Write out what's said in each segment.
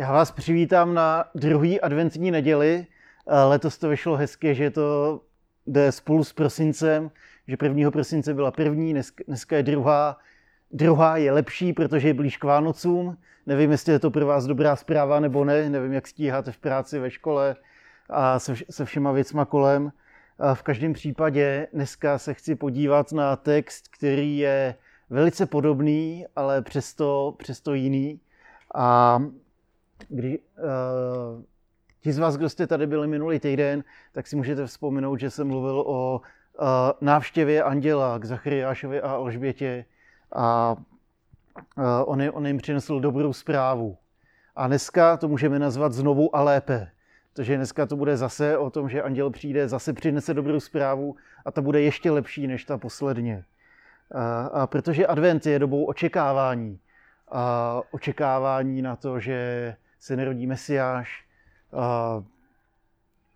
Já vás přivítám na druhý adventní neděli. Letos to vyšlo hezky, že to jde spolu s prosincem, že 1. prosince byla první, dneska je druhá. Druhá je lepší, protože je blíž k Vánocům. Nevím, jestli je to pro vás dobrá zpráva nebo ne. Nevím, jak stíháte v práci, ve škole a se, všema věcma kolem. A v každém případě dneska se chci podívat na text, který je velice podobný, ale přesto, přesto jiný. A kdy, uh, ti z vás, kdo jste tady byli minulý týden, tak si můžete vzpomenout, že jsem mluvil o uh, návštěvě anděla k Zachariášovi a Alžbětě a uh, on, on jim přinesl dobrou zprávu. A dneska to můžeme nazvat znovu a lépe. Protože dneska to bude zase o tom, že anděl přijde, zase přinese dobrou zprávu a ta bude ještě lepší než ta posledně. A, a protože advent je dobou očekávání. A očekávání na to, že se narodí Mesiáš.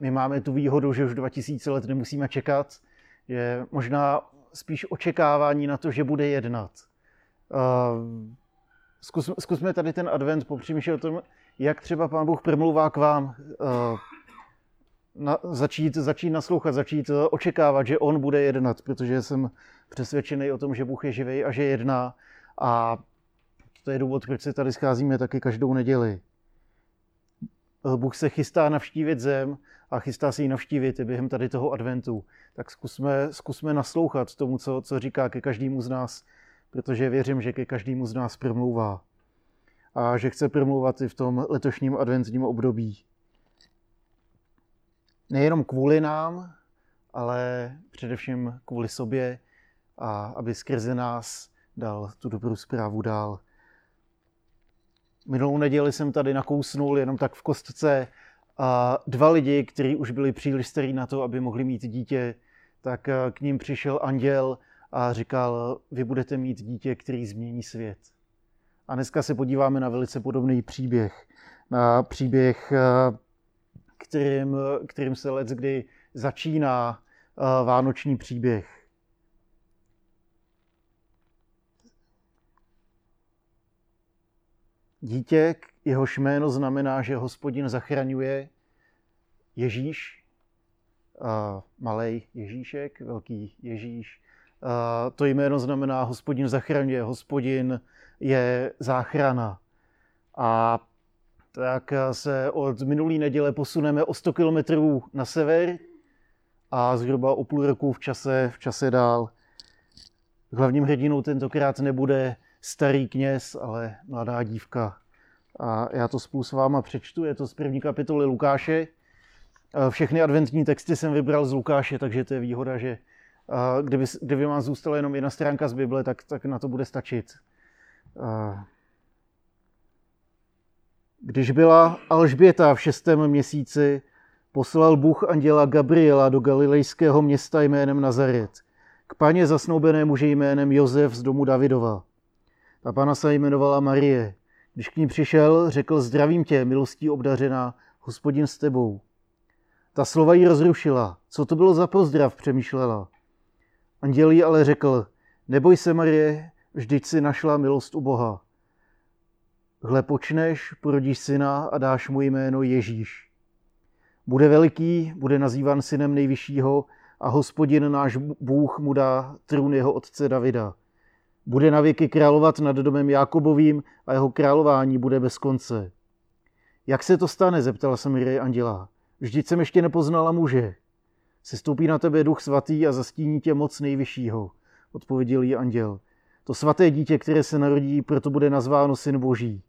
My máme tu výhodu, že už 2000 let nemusíme čekat. Je možná spíš očekávání na to, že bude jednat. Zkus, zkusme tady ten advent popřemýšlet o tom, jak třeba Pán Bůh promluvá k vám. Na, začít, začít naslouchat, začít očekávat, že On bude jednat, protože jsem přesvědčený o tom, že Bůh je živý a že jedná. A to je důvod, proč se tady scházíme taky každou neděli. Bůh se chystá navštívit zem a chystá se ji navštívit i během tady toho adventu. Tak zkusme, zkusme naslouchat tomu, co, co říká ke každému z nás, protože věřím, že ke každému z nás promlouvá. A že chce promlouvat i v tom letošním adventním období. Nejenom kvůli nám, ale především kvůli sobě a aby skrze nás dal tu dobrou zprávu dál. Minulou neděli jsem tady nakousnul jenom tak v kostce a dva lidi, kteří už byli příliš starí na to, aby mohli mít dítě, tak eh, k ním přišel anděl a říkal, vy budete mít dítě, který změní svět. A dneska se podíváme na velice podobný příběh. Na příběh, eh, kterým, kterým se let kdy začíná eh, vánoční příběh. Dítě, jehož jméno znamená, že hospodin zachraňuje Ježíš, malý Ježíšek, velký Ježíš. To jméno znamená hospodin zachraňuje, hospodin je záchrana. A tak se od minulé neděle posuneme o 100 kilometrů na sever a zhruba o půl roku v čase, v čase dál. Hlavním hrdinou tentokrát nebude starý kněz, ale mladá dívka. A já to spolu s váma přečtu, je to z první kapitoly Lukáše. Všechny adventní texty jsem vybral z Lukáše, takže to je výhoda, že kdyby, kdyby vám zůstala jenom jedna stránka z Bible, tak, tak na to bude stačit. Když byla Alžběta v šestém měsíci, poslal Bůh anděla Gabriela do galilejského města jménem Nazaret, k paně zasnoubené muže jménem Josef z domu Davidova. Ta pana se jmenovala Marie. Když k ní přišel, řekl, zdravím tě, milostí obdařená, hospodin s tebou. Ta slova jí rozrušila. Co to bylo za pozdrav, přemýšlela. Anděl jí ale řekl, neboj se, Marie, vždyť si našla milost u Boha. Hle, počneš, porodíš syna a dáš mu jméno Ježíš. Bude veliký, bude nazývan synem nejvyššího a hospodin náš Bůh mu dá trůn jeho otce Davida bude na věky královat nad domem Jákobovým a jeho králování bude bez konce. Jak se to stane, zeptala se Mirie Anděla. Vždyť jsem ještě nepoznala muže. Sestoupí na tebe duch svatý a zastíní tě moc nejvyššího, odpověděl jí anděl. To svaté dítě, které se narodí, proto bude nazváno syn boží.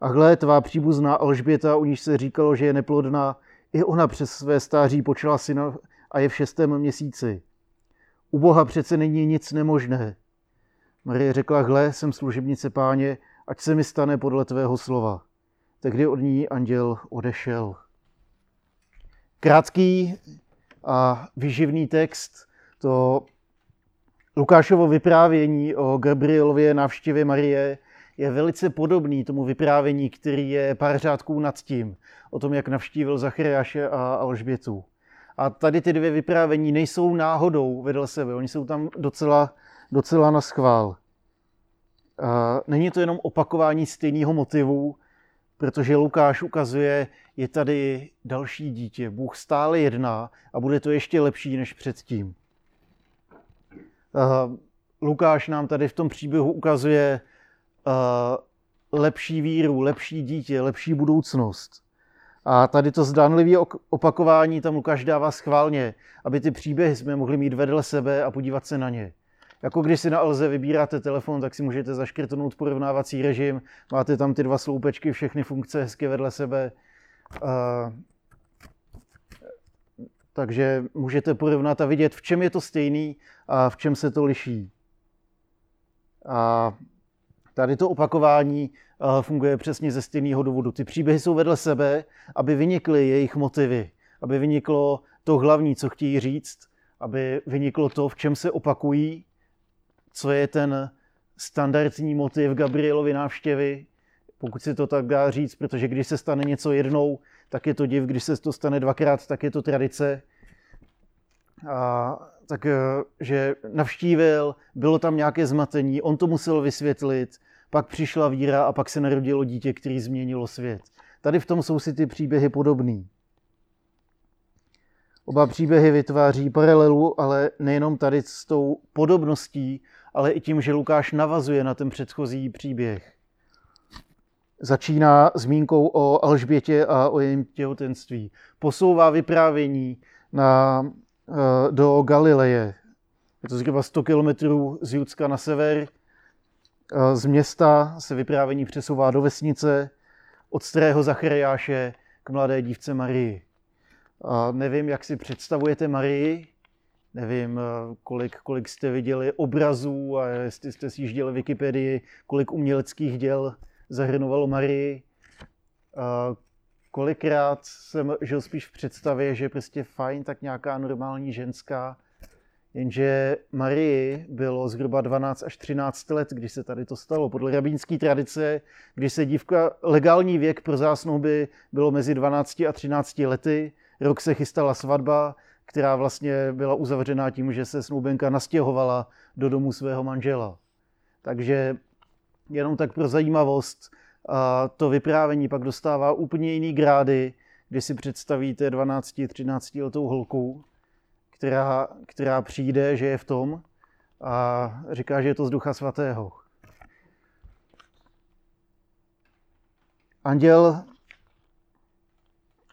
A hle, tvá příbuzná Alžběta, u níž se říkalo, že je neplodná, i ona přes své stáří počala syna a je v šestém měsíci. U Boha přece není nic nemožné. Marie řekla, hle, jsem služebnice páně, ať se mi stane podle tvého slova. Tehdy od ní anděl odešel. Krátký a vyživný text, to Lukášovo vyprávění o Gabrielově návštěvě Marie je velice podobný tomu vyprávění, který je pár řádků nad tím, o tom, jak navštívil Zachariáše a Alžbětu. A tady ty dvě vyprávění nejsou náhodou vedle sebe, oni jsou tam docela docela na schvál. Není to jenom opakování stejného motivu, protože Lukáš ukazuje, je tady další dítě. Bůh stále jedná a bude to ještě lepší než předtím. Lukáš nám tady v tom příběhu ukazuje lepší víru, lepší dítě, lepší budoucnost. A tady to zdánlivé opakování tam Lukáš dává schválně, aby ty příběhy jsme mohli mít vedle sebe a podívat se na ně. Jako když si na Alze vybíráte telefon, tak si můžete zaškrtnout porovnávací režim, máte tam ty dva sloupečky, všechny funkce hezky vedle sebe. Uh, takže můžete porovnat a vidět, v čem je to stejný a v čem se to liší. A tady to opakování funguje přesně ze stejného důvodu. Ty příběhy jsou vedle sebe, aby vynikly jejich motivy, aby vyniklo to hlavní, co chtějí říct, aby vyniklo to, v čem se opakují, co je ten standardní motiv Gabrielovy návštěvy, pokud si to tak dá říct, protože když se stane něco jednou, tak je to div, když se to stane dvakrát, tak je to tradice. A, tak, eh, že navštívil, bylo tam nějaké zmatení, on to musel vysvětlit, pak přišla víra a pak se narodilo dítě, který změnilo svět. Tady v tom jsou si ty příběhy podobný. Oba příběhy vytváří paralelu, ale nejenom tady s tou podobností, ale i tím, že Lukáš navazuje na ten předchozí příběh. Začíná zmínkou o Alžbětě a o jejím těhotenství. Posouvá vyprávění na, eh, do Galileje. Je to zhruba 100 kilometrů z Judska na sever. Eh, z města se vyprávění přesouvá do vesnice od starého Zachariáše k mladé dívce Marii. A nevím, jak si představujete Marii, nevím, eh, kolik, kolik jste viděli obrazů a jestli jste si jížděli Wikipedii, kolik uměleckých děl zahrnovalo Marii. A kolikrát jsem žil spíš v představě, že prostě fajn, tak nějaká normální ženská, jenže Marii bylo zhruba 12 až 13 let, když se tady to stalo. Podle rabínské tradice, když se dívka, legální věk pro zásnuby bylo mezi 12 a 13 lety, rok se chystala svatba, která vlastně byla uzavřená tím, že se snoubenka nastěhovala do domu svého manžela. Takže jenom tak pro zajímavost, a to vyprávění pak dostává úplně jiný grády, když si představíte 12-13 letou holku, která, která přijde, že je v tom a říká, že je to z Ducha Svatého. Anděl,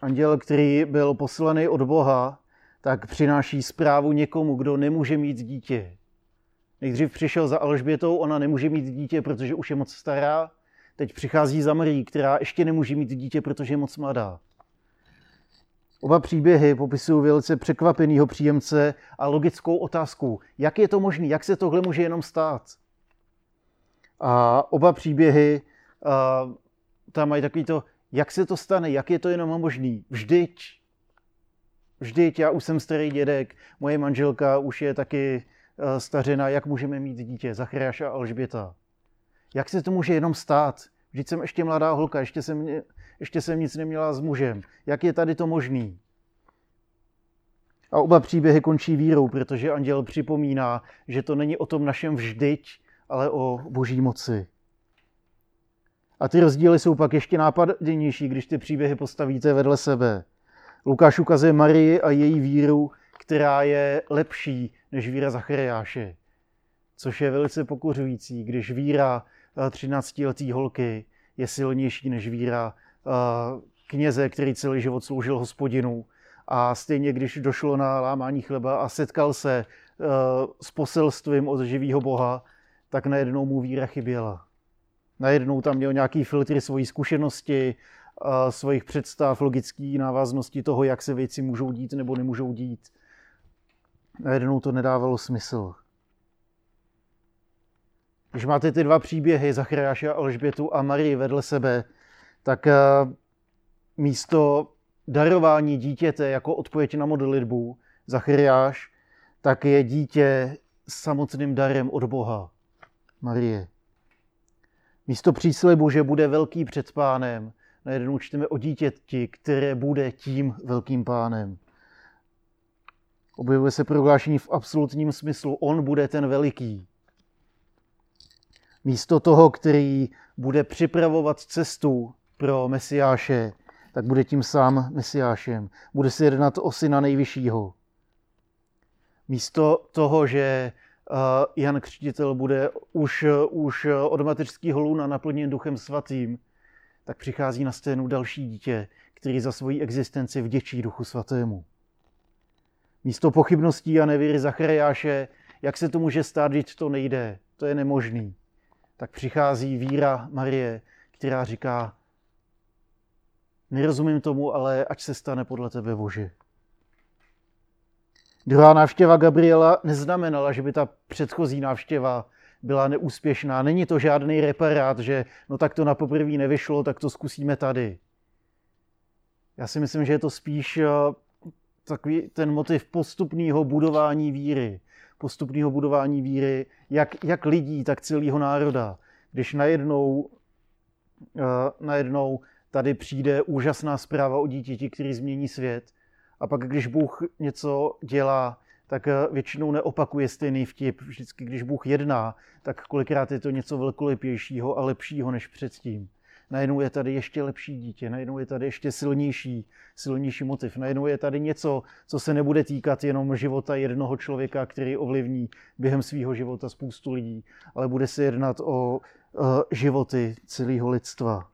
anděl, který byl poslaný od Boha, tak přináší zprávu někomu, kdo nemůže mít dítě. Nejdřív přišel za Alžbětou, ona nemůže mít dítě, protože už je moc stará. Teď přichází za Marí, která ještě nemůže mít dítě, protože je moc mladá. Oba příběhy popisují velice překvapenýho příjemce a logickou otázku, jak je to možné, jak se tohle může jenom stát. A oba příběhy uh, tam mají takový to, jak se to stane, jak je to jenom možný. Vždyť, vždyť, já už jsem starý dědek, moje manželka už je taky uh, stařena, jak můžeme mít dítě, Zachariáš a Alžběta. Jak se to může jenom stát? Vždyť jsem ještě mladá holka, ještě jsem, ještě jsem nic neměla s mužem. Jak je tady to možný? A oba příběhy končí vírou, protože anděl připomíná, že to není o tom našem vždyť, ale o boží moci. A ty rozdíly jsou pak ještě nápadnější, když ty příběhy postavíte vedle sebe. Lukáš ukazuje Marii a její víru, která je lepší než víra Zachariáše. Což je velice pokořující, když víra 13-letý holky je silnější než víra eh, kněze, který celý život sloužil hospodinu. A stejně, když došlo na lámání chleba a setkal se eh, s poselstvím od živého Boha, tak najednou mu víra chyběla. Najednou tam měl nějaký filtry svojí zkušenosti, eh, svých představ, logické návaznosti toho, jak se věci můžou dít nebo nemůžou dít. Najednou to nedávalo smysl. Když máte ty dva příběhy, Zachariáše a Alžbětu a Marii vedle sebe, tak eh, místo darování dítěte jako odpověď na modlitbu, Zachariáš, tak je dítě samotným darem od Boha, Marie. Místo příslibu, že bude velký před pánem, najednou čteme o dítěti, které bude tím velkým pánem. Objevuje se prohlášení v absolutním smyslu. On bude ten veliký. Místo toho, který bude připravovat cestu pro Mesiáše, tak bude tím sám Mesiášem. Bude se jednat o syna nejvyššího. Místo toho, že Jan Křtitel bude už, už od mateřského luna naplněn duchem svatým, tak přichází na scénu další dítě, který za svoji existenci vděčí duchu svatému. Místo pochybností a nevíry Zachariáše, jak se to může stát, když to nejde, to je nemožný, tak přichází víra Marie, která říká, nerozumím tomu, ale ať se stane podle tebe Bože. Druhá návštěva Gabriela neznamenala, že by ta předchozí návštěva byla neúspěšná. Není to žádný reparát, že no tak to na poprvé nevyšlo, tak to zkusíme tady. Já si myslím, že je to spíš eh, takový ten motiv postupného budování víry. Postupného budování víry jak, jak lidí, tak celého národa. Když najednou, uh, najednou tady přijde úžasná zpráva o dítěti, který změní svět, a pak, když Bůh něco dělá, tak eh, většinou neopakuje stejný vtip. Vždycky, když Bůh jedná, tak kolikrát je to něco velkolepějšího a lepšího než předtím. Najednou je tady ještě lepší dítě, najednou je tady ještě silnější, silnější motiv, najednou je tady něco, co se nebude týkat jenom života jednoho člověka, který ovlivní během svého života spoustu lidí, ale bude se jednat o uh, životy celého lidstva.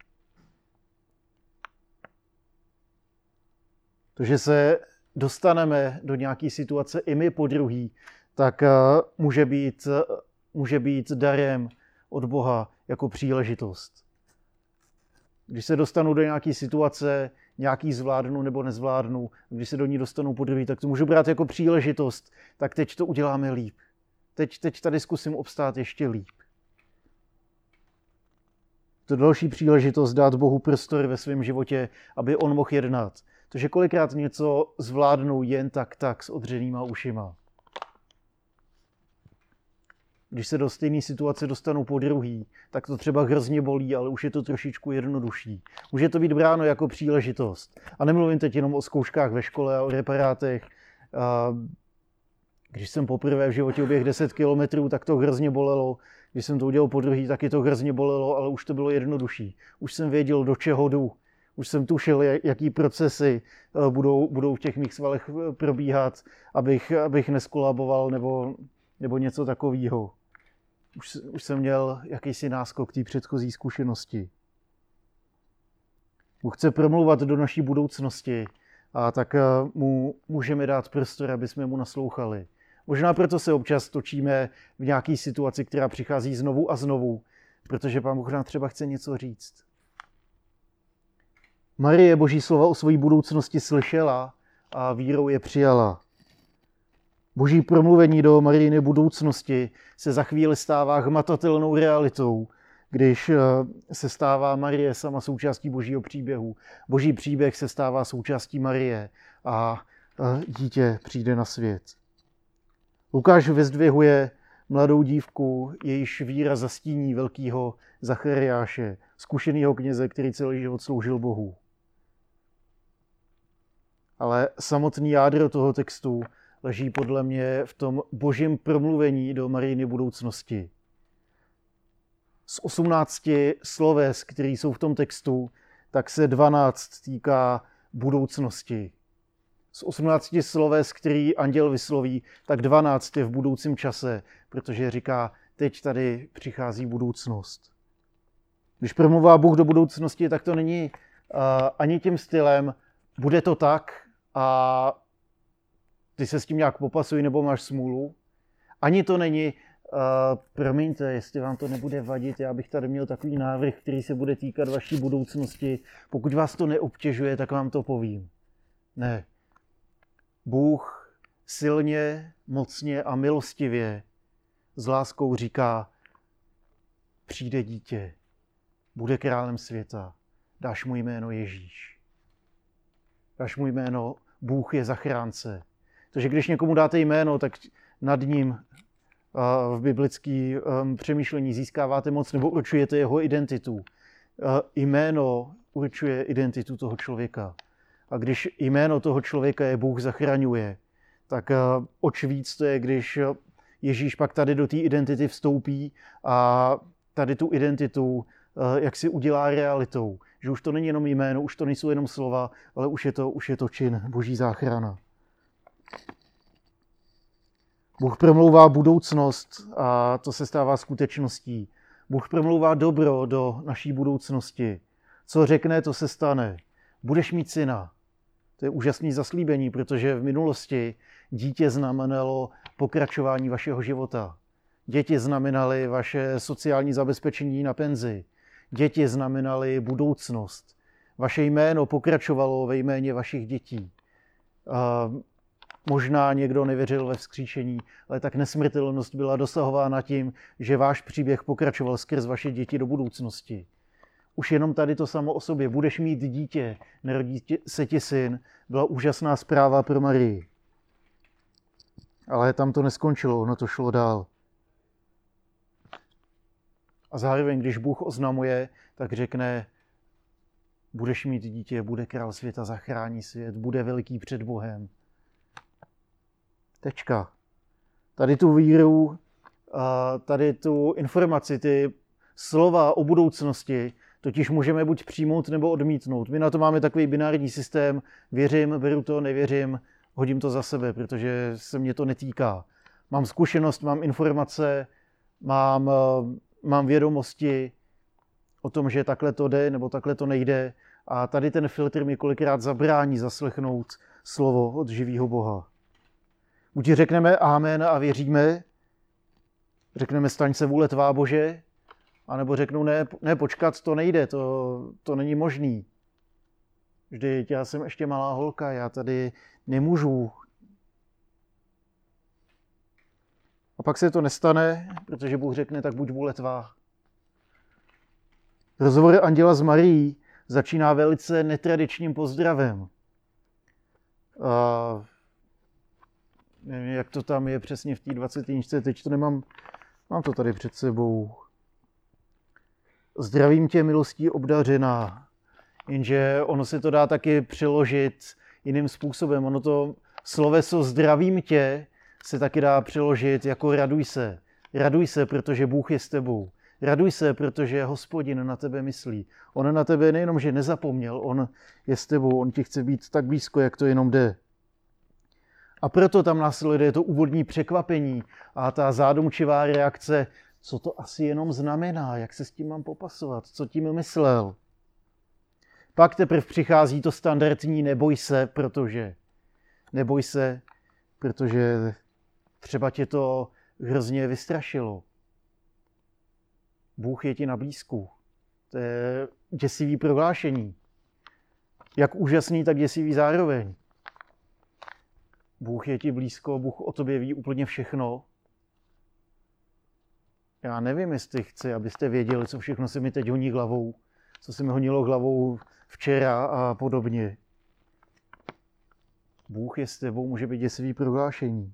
To, že se dostaneme do nějaké situace i my po druhý, tak uh, může být, uh, může být darem od Boha jako příležitost. Když se dostanu do nějaké situace, nějaký zvládnu nebo nezvládnu, když se do ní dostanu po druhý, tak to můžu brát jako příležitost, tak teď to uděláme líp. Teď, teď tady zkusím obstát ještě líp. To další příležitost dát Bohu prostor ve svém životě, aby on mohl jednat. Že kolikrát něco zvládnu jen tak tak s odřenýma ušima když se do stejné situace dostanu po druhý, tak to třeba hrozně bolí, ale už je to trošičku jednodušší. Může to být bráno jako příležitost. A nemluvím teď jenom o zkouškách ve škole a o reparátech. Když jsem poprvé v životě oběh 10 kilometrů, tak to hrozně bolelo. Když jsem to udělal po druhý, taky to hrozně bolelo, ale už to bylo jednodušší. Už jsem věděl, do čeho jdu. Už jsem tušil, jaký procesy eh, budou, budou v těch mých svalech eh, probíhat, abych, abych neskolaboval nebo, nebo něco takového už, už jsem měl jakýsi náskok té předchozí zkušenosti. Bůh chce promluvat do naší budoucnosti a tak eh, mu můžeme dát prostor, aby jsme mu naslouchali. Možná proto se občas točíme v nějaké situaci, která přichází znovu a znovu, protože Pán Bůh nám třeba chce něco říct. Marie boží slova o své budoucnosti slyšela a vírou je přijala. Boží promluvení do Marijiny budoucnosti se za chvíli stává hmatatelnou realitou, když eh, se stává Marie sama součástí božího příběhu. Boží příběh se stává součástí Marie a eh, dítě přijde na svět. Lukáš vyzdvihuje mladou dívku, jejíž víra zastíní velkého Zachariáše, zkušeného kněze, který celý život sloužil Bohu. Ale samotný jádro toho textu leží podle mě v tom božím promluvení do Marijiny budoucnosti. Z 18 sloves, které jsou v tom textu, tak se 12 týká budoucnosti. Z 18 sloves, který anděl vysloví, tak 12 je v budoucím čase, protože říká, teď tady přichází budoucnost. Když promluvá Bůh do budoucnosti, tak to není uh, ani tím stylem, bude to tak a ty se s tím nějak popasují nebo máš smůlu. Ani to není, uh, promiňte, jestli vám to nebude vadit, já bych tady měl takový návrh, který se bude týkat vaší budoucnosti. Pokud vás to neobtěžuje, tak vám to povím. Ne. Bůh silně, mocně a milostivě s láskou říká, přijde dítě, bude králem světa, dáš mu jméno Ježíš. Dáš mu jméno Bůh je zachránce. Takže když někomu dáte jméno, tak nad ním v biblický přemýšlení získáváte moc nebo určujete jeho identitu. Jméno určuje identitu toho člověka. A když jméno toho člověka je Bůh zachraňuje, tak oč víc to je, když Ježíš pak tady do té identity vstoupí a tady tu identitu jak si udělá realitou. Že už to není jenom jméno, už to nejsou jenom slova, ale už je to, už je to čin, boží záchrana. Bůh promlouvá budoucnost a to se stává skutečností. Bůh promlouvá dobro do naší budoucnosti. Co řekne, to se stane. Budeš mít syna. To je úžasný zaslíbení, protože v minulosti dítě znamenalo pokračování vašeho života. Děti znamenaly vaše sociální zabezpečení na penzi. Děti znamenaly budoucnost. Vaše jméno pokračovalo ve jméně vašich dětí. Možná někdo nevěřil ve vzkříšení, ale tak nesmrtelnost byla dosahována tím, že váš příběh pokračoval skrz vaše děti do budoucnosti. Už jenom tady to samo o sobě. Budeš mít dítě, narodí se ti syn. Byla úžasná zpráva pro Marii. Ale tam to neskončilo, ono to šlo dál. A zároveň, když Bůh oznamuje, tak řekne, budeš mít dítě, bude král světa, zachrání svět, bude veliký před Bohem. Tečka. Tady tu víru, tady tu informaci, ty slova o budoucnosti, totiž můžeme buď přijmout nebo odmítnout. My na to máme takový binární systém, věřím, beru to, nevěřím, hodím to za sebe, protože se mě to netýká. Mám zkušenost, mám informace, mám, mám vědomosti o tom, že takhle to jde nebo takhle to nejde. A tady ten filtr mi kolikrát zabrání zaslechnout slovo od živého Boha. Buď řekneme amen a věříme, řekneme staň se vůle tvá Bože, anebo řeknou ne, ne počkat, to nejde, to, to není možný. Vždyť já jsem ještě malá holka, já tady nemůžu. A pak se to nestane, protože Bůh řekne, tak buď vůle tvá. Rozhovor Anděla s Marií začíná velice netradičním pozdravem. A nevím, jak to tam je přesně v té 20. teď to nemám, mám to tady před sebou. Zdravím tě, milostí obdařená. Jenže ono se to dá taky přeložit jiným způsobem. Ono to sloveso zdravím tě se taky dá přeložit jako raduj se. Raduj se, protože Bůh je s tebou. Raduj se, protože hospodin na tebe myslí. On na tebe nejenom, že nezapomněl, on je s tebou, on ti chce být tak blízko, jak to jenom jde. A proto tam následuje to úvodní překvapení a ta zádomčivá reakce, co to asi jenom znamená, jak se s tím mám popasovat, co tím myslel. Pak teprve přichází to standardní neboj se, protože neboj se, protože třeba tě to hrozně vystrašilo. Bůh je ti na blízku. To je děsivý prohlášení. Jak úžasný, tak děsivý zároveň. Bůh je ti blízko, Bůh o tobě ví úplně všechno. Já nevím, jestli chci, abyste věděli, co všechno se mi teď honí hlavou, co se mi honilo hlavou včera a podobně. Bůh je s tebou, může být děsivý prohlášení.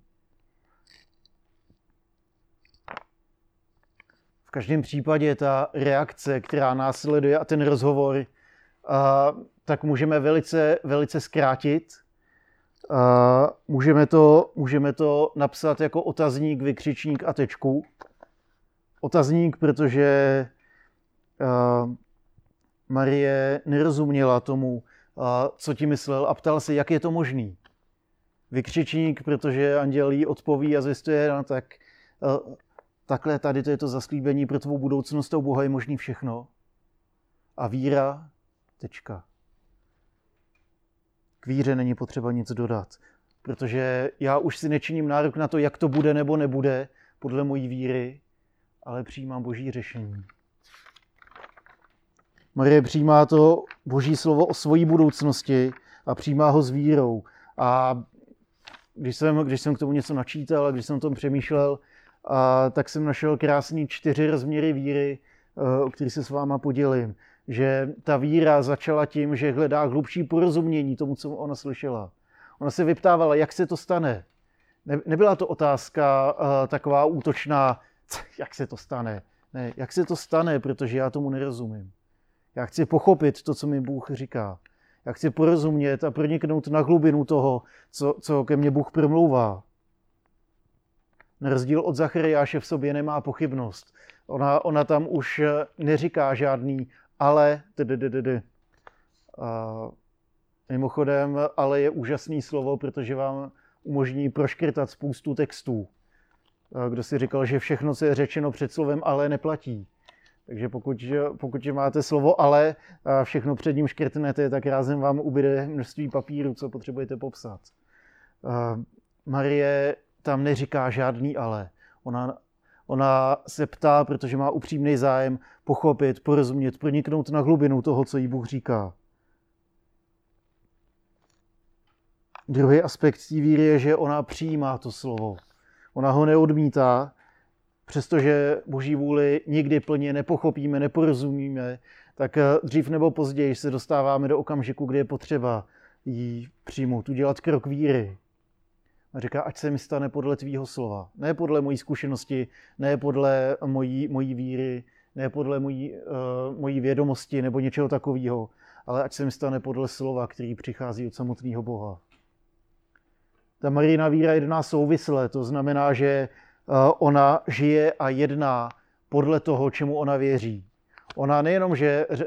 Každém případě ta reakce, která následuje a ten rozhovor, a, tak můžeme velice, velice zkrátit můžeme, to, můžeme to napsat jako otazník, vykřičník a tečku. Otazník, protože Marie nerozuměla tomu, co ti myslel a ptal se, jak je to možný. Vykřičník, protože anděl jí odpoví a zjistuje, no tak takhle tady to je to zaslíbení pro tvou budoucnost, u Boha je možný všechno. A víra, tečka k víře není potřeba nic dodat, protože já už si nečiním nárok na to, jak to bude nebo nebude podle mojí víry, ale přijímám boží řešení. Marie přijímá to boží slovo o svojí budoucnosti a přijímá ho s vírou. A když jsem, když jsem k tomu něco načítal a když jsem o tom přemýšlel, a, tak jsem našel krásný čtyři rozměry víry, eh, o kterých se s váma podělím že ta víra začala tím, že hledá hlubší porozumění tomu, co ona slyšela. Ona se vyptávala, jak se to stane. Ne, nebyla to otázka uh, taková útočná, jak se to stane. Ne, jak se to stane, protože já tomu nerozumím. Já chci pochopit to, co mi Bůh říká. Já chci porozumět a proniknout na hlubinu toho, co, co ke mně Bůh promlouvá. Na rozdíl od Zachariáše v sobě nemá pochybnost. Ona, ona tam už neříká žádný ale, a mimochodem, ale je úžasný slovo, protože vám umožní proškrtat spoustu textů. Kdo si říkal, že všechno, co je řečeno před slovem ale, neplatí. Takže pokud, pokud máte slovo ale a všechno před ním škrtnete, tak rázem vám ubyde množství papíru, co potřebujete popsat. Marie tam neříká žádný ale. Ona, ona se ptá, protože má upřímný zájem pochopit, porozumět, proniknout na hlubinu toho, co jí Bůh říká. Druhý aspekt té víry je, že ona přijímá to slovo. Ona ho neodmítá, přestože Boží vůli nikdy plně nepochopíme, neporozumíme, tak dřív nebo později se dostáváme do okamžiku, kdy je potřeba ji přijmout, udělat krok víry. A říká, ať se mi stane podle tvýho slova. Ne podle mojí zkušenosti, ne podle mojí, mojí víry, ne podle mojí, uh, mojí vědomosti nebo něčeho takového, ale ať se mi stane podle slova, který přichází od samotného Boha. Ta Marina víra jedná souvisle, to znamená, že uh, ona žije a jedná podle toho, čemu ona věří. Ona nejenom, že uh,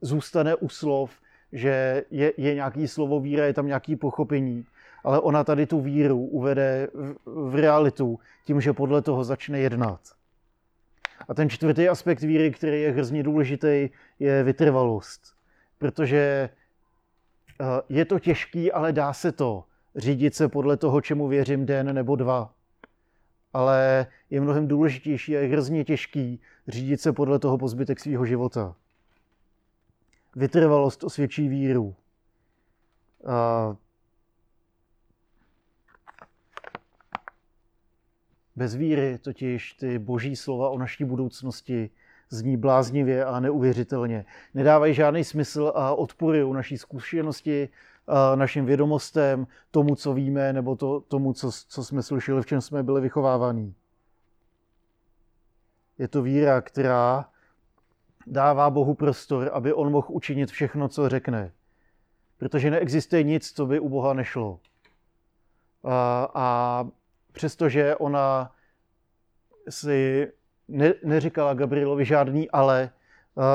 zůstane u slov, že je, je nějaký slovo víra, je tam nějaký pochopení, ale ona tady tu víru uvede v, v realitu tím, že podle toho začne jednat. A ten čtvrtý aspekt víry, který je hrozně důležitý, je vytrvalost. Protože eh, je to těžký, ale dá se to řídit se podle toho, čemu věřím den nebo dva. Ale je mnohem důležitější a je hrozně těžký řídit se podle toho po zbytek svého života. Vytrvalost osvědčí víru. A Bez víry totiž ty boží slova o naší budoucnosti zní bláznivě a neuvěřitelně. Nedávají žádný smysl a odporují naší zkušenosti, našim vědomostem, tomu, co víme, nebo to, tomu, co, co jsme slyšeli, v čem jsme byli vychovávaní. Je to víra, která dává Bohu prostor, aby on mohl učinit všechno, co řekne. Protože neexistuje nic, co by u Boha nešlo. A, a přestože ona si ne, neříkala Gabrielovi žádný ale,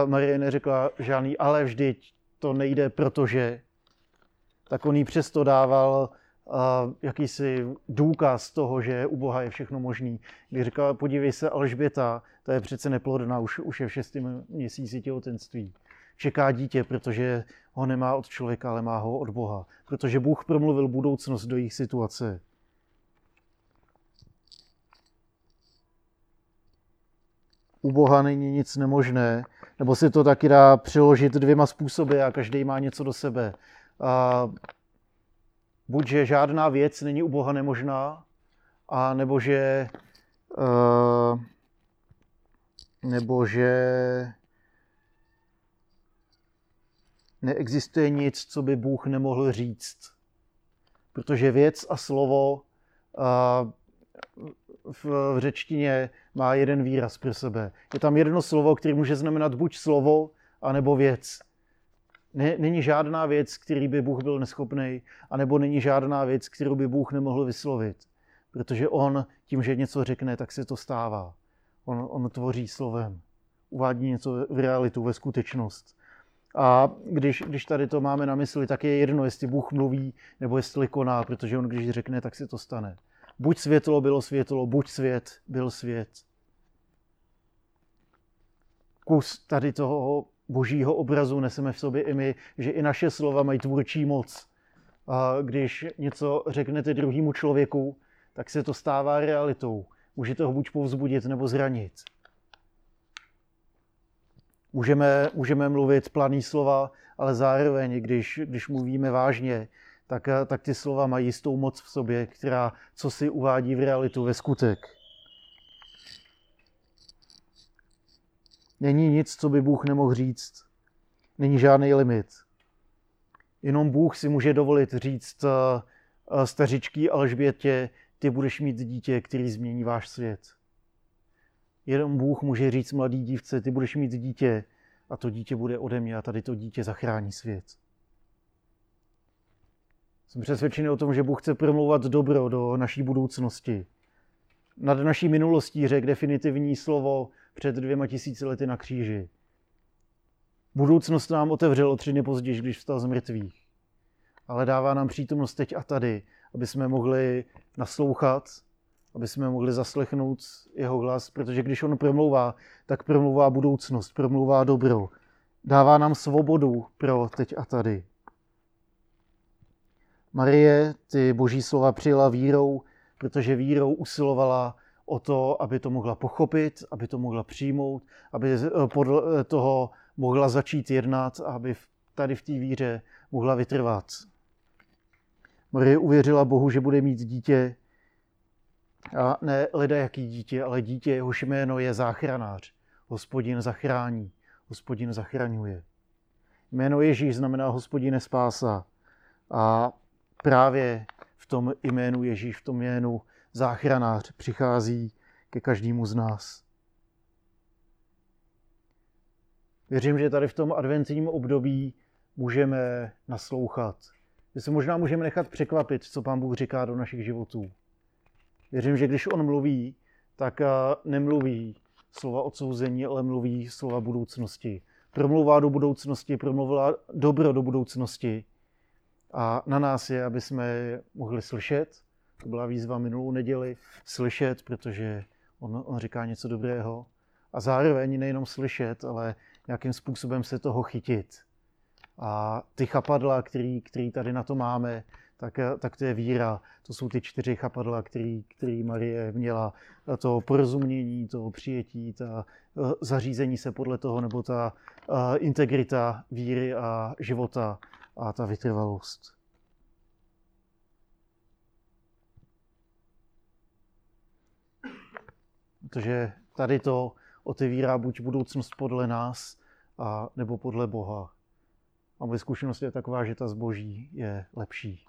Marie neřekla žádný ale, vždyť to nejde, protože, tak on jí přesto dával jakýsi důkaz toho, že u Boha je všechno možný. Když říkala, podívej se, Alžběta, to je přece neplodná, už, už je v šestém měsíci těhotenství. Čeká dítě, protože ho nemá od člověka, ale má ho od Boha. Protože Bůh promluvil budoucnost do jejich situace. U Boha není nic nemožné, nebo si to taky dá přiložit dvěma způsoby a každý má něco do sebe. A buď, že žádná věc není u Boha nemožná, a nebo že, uh, nebo že neexistuje nic, co by Bůh nemohl říct. Protože věc a slovo uh, v, v řečtině má jeden výraz pro sebe. Je tam jedno slovo, které může znamenat buď slovo, anebo věc. Ne, není žádná věc, který by Bůh byl neschopný, anebo není žádná věc, kterou by Bůh nemohl vyslovit. Protože on tím, že něco řekne, tak se to stává. On, on tvoří slovem. Uvádí něco v realitu, ve skutečnost. A když, když tady to máme na mysli, tak je jedno, jestli Bůh mluví nebo jestli koná, protože on když řekne, tak se to stane. Buď světlo bylo světlo, buď svět byl svět. Kus tady toho božího obrazu neseme v sobě i my, že i naše slova mají tvůrčí moc. A když něco řeknete druhému člověku, tak se to stává realitou. Můžete ho buď povzbudit nebo zranit. Můžeme, můžeme mluvit planý slova, ale zároveň, když, když mluvíme vážně, tak, eh, tak ty slova mají jistou moc v sobě, která co si uvádí v realitu, ve skutek. Není nic, co by Bůh nemohl říct. Není žádný limit. Jenom Bůh si může dovolit říct eh, eh, stařičky Alžbětě, ty budeš mít dítě, který změní váš svět. Jenom Bůh může říct mladý dívce, ty budeš mít dítě a to dítě bude ode mě a tady to dítě zachrání svět. Jsem přesvědčený o tom, že Bůh chce promlouvat dobro do naší budoucnosti. nad naší minulostí řekl definitivní slovo před dvěma tisíci lety na kříži. Budoucnost nám otevřel o tři dny později, když vstal z mrtvých. Ale dává nám přítomnost teď a tady, aby jsme mohli naslouchat, aby jsme mohli zaslechnout jeho hlas, protože když on promlouvá, tak promlouvá budoucnost, promlouvá dobro. Dává nám svobodu pro teď a tady. Marie ty boží slova přijela vírou, protože vírou usilovala o to, aby to mohla pochopit, aby to mohla přijmout, aby podle toho mohla začít jednat a aby tady v té víře mohla vytrvat. Marie uvěřila Bohu, že bude mít dítě, a ne leda jaký dítě, ale dítě, jehož jméno je záchranář. Hospodin zachrání, hospodin zachraňuje. Jméno Ježíš znamená hospodine spása. A právě v tom jménu Ježíš, v tom jménu záchranář přichází ke každému z nás. Věřím, že tady v tom adventním období můžeme naslouchat. Že se možná můžeme nechat překvapit, co pán Bůh říká do našich životů. Věřím, že když on mluví, tak nemluví slova odsouzení, ale mluví slova budoucnosti. Promluvá do budoucnosti, promluvila dobro do budoucnosti. A na nás je, aby jsme mohli slyšet. To byla výzva minulou neděli. Slyšet, protože on, on říká něco dobrého. A zároveň nejenom slyšet, ale nějakým způsobem se toho chytit. A ty chapadla, který, který tady na to máme, tak, tak to je víra. To jsou ty čtyři chapadla, který, který Marie měla. To porozumění, to přijetí, ta eh, zařízení se podle toho, nebo ta eh, integrita víry a života a ta vytrvalost. Protože tady to otevírá buď budoucnost podle nás, a, nebo podle Boha. A moje zkušenost je taková, že ta zboží je lepší.